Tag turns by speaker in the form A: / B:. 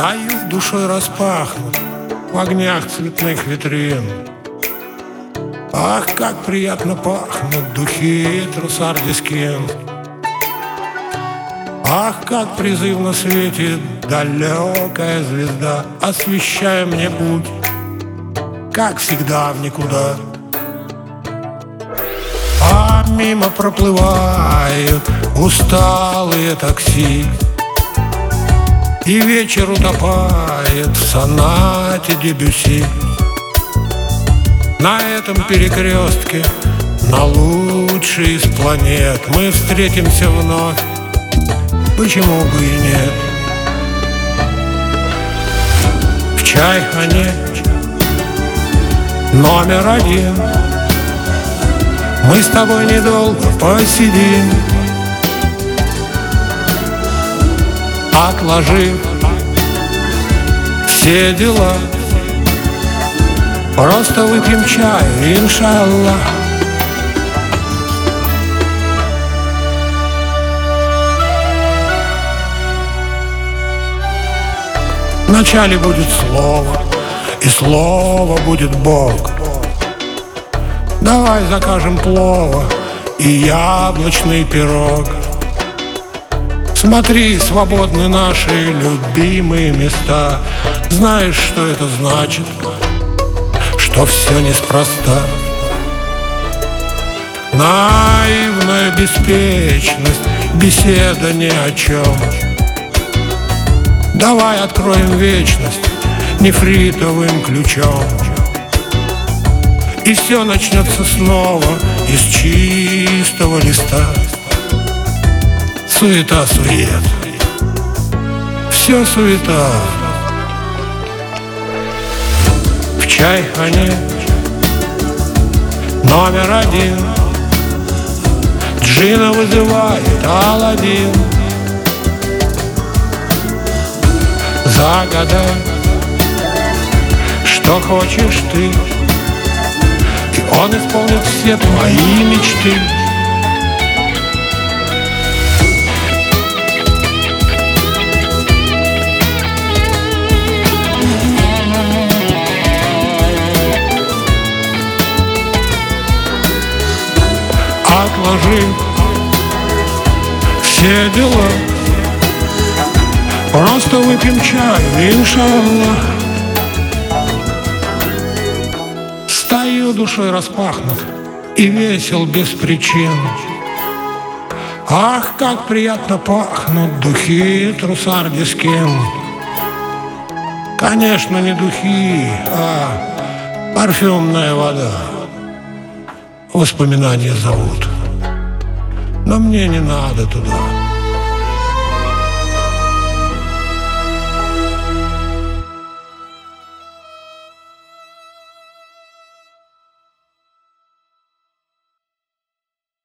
A: Стою душой распахнут В огнях цветных витрин. Ах, как приятно пахнут Духи трусардискин Ах, как призывно светит Далекая звезда Освещая мне путь Как всегда в никуда. А мимо проплывают Усталые такси и вечер утопает в сонате Дебюси На этом перекрестке, на лучшей из планет Мы встретимся вновь, почему бы и нет? В чайхане номер один. Мы с тобой недолго посидим отложив все дела. Просто выпьем чай, иншаллах Вначале будет слово, и слово будет Бог. Давай закажем плова и яблочный пирог Смотри, свободны наши любимые места. Знаешь, что это значит? Что все неспроста. Наивная беспечность, беседа ни о чем Давай откроем вечность нефритовым ключом. И все начнется снова из чистого листа суета-сует Все суета. В чайхане номер один. Джина вызывает Аладдин. Загадай, что хочешь ты? И он исполнит все твои мечты отложи все дела. Просто выпьем чай, иншаллах. Стою душой распахнут и весел без причин. Ах, как приятно пахнут духи трусардиским Конечно, не духи, а парфюмная вода. Воспоминания зовут. Но мне не надо туда.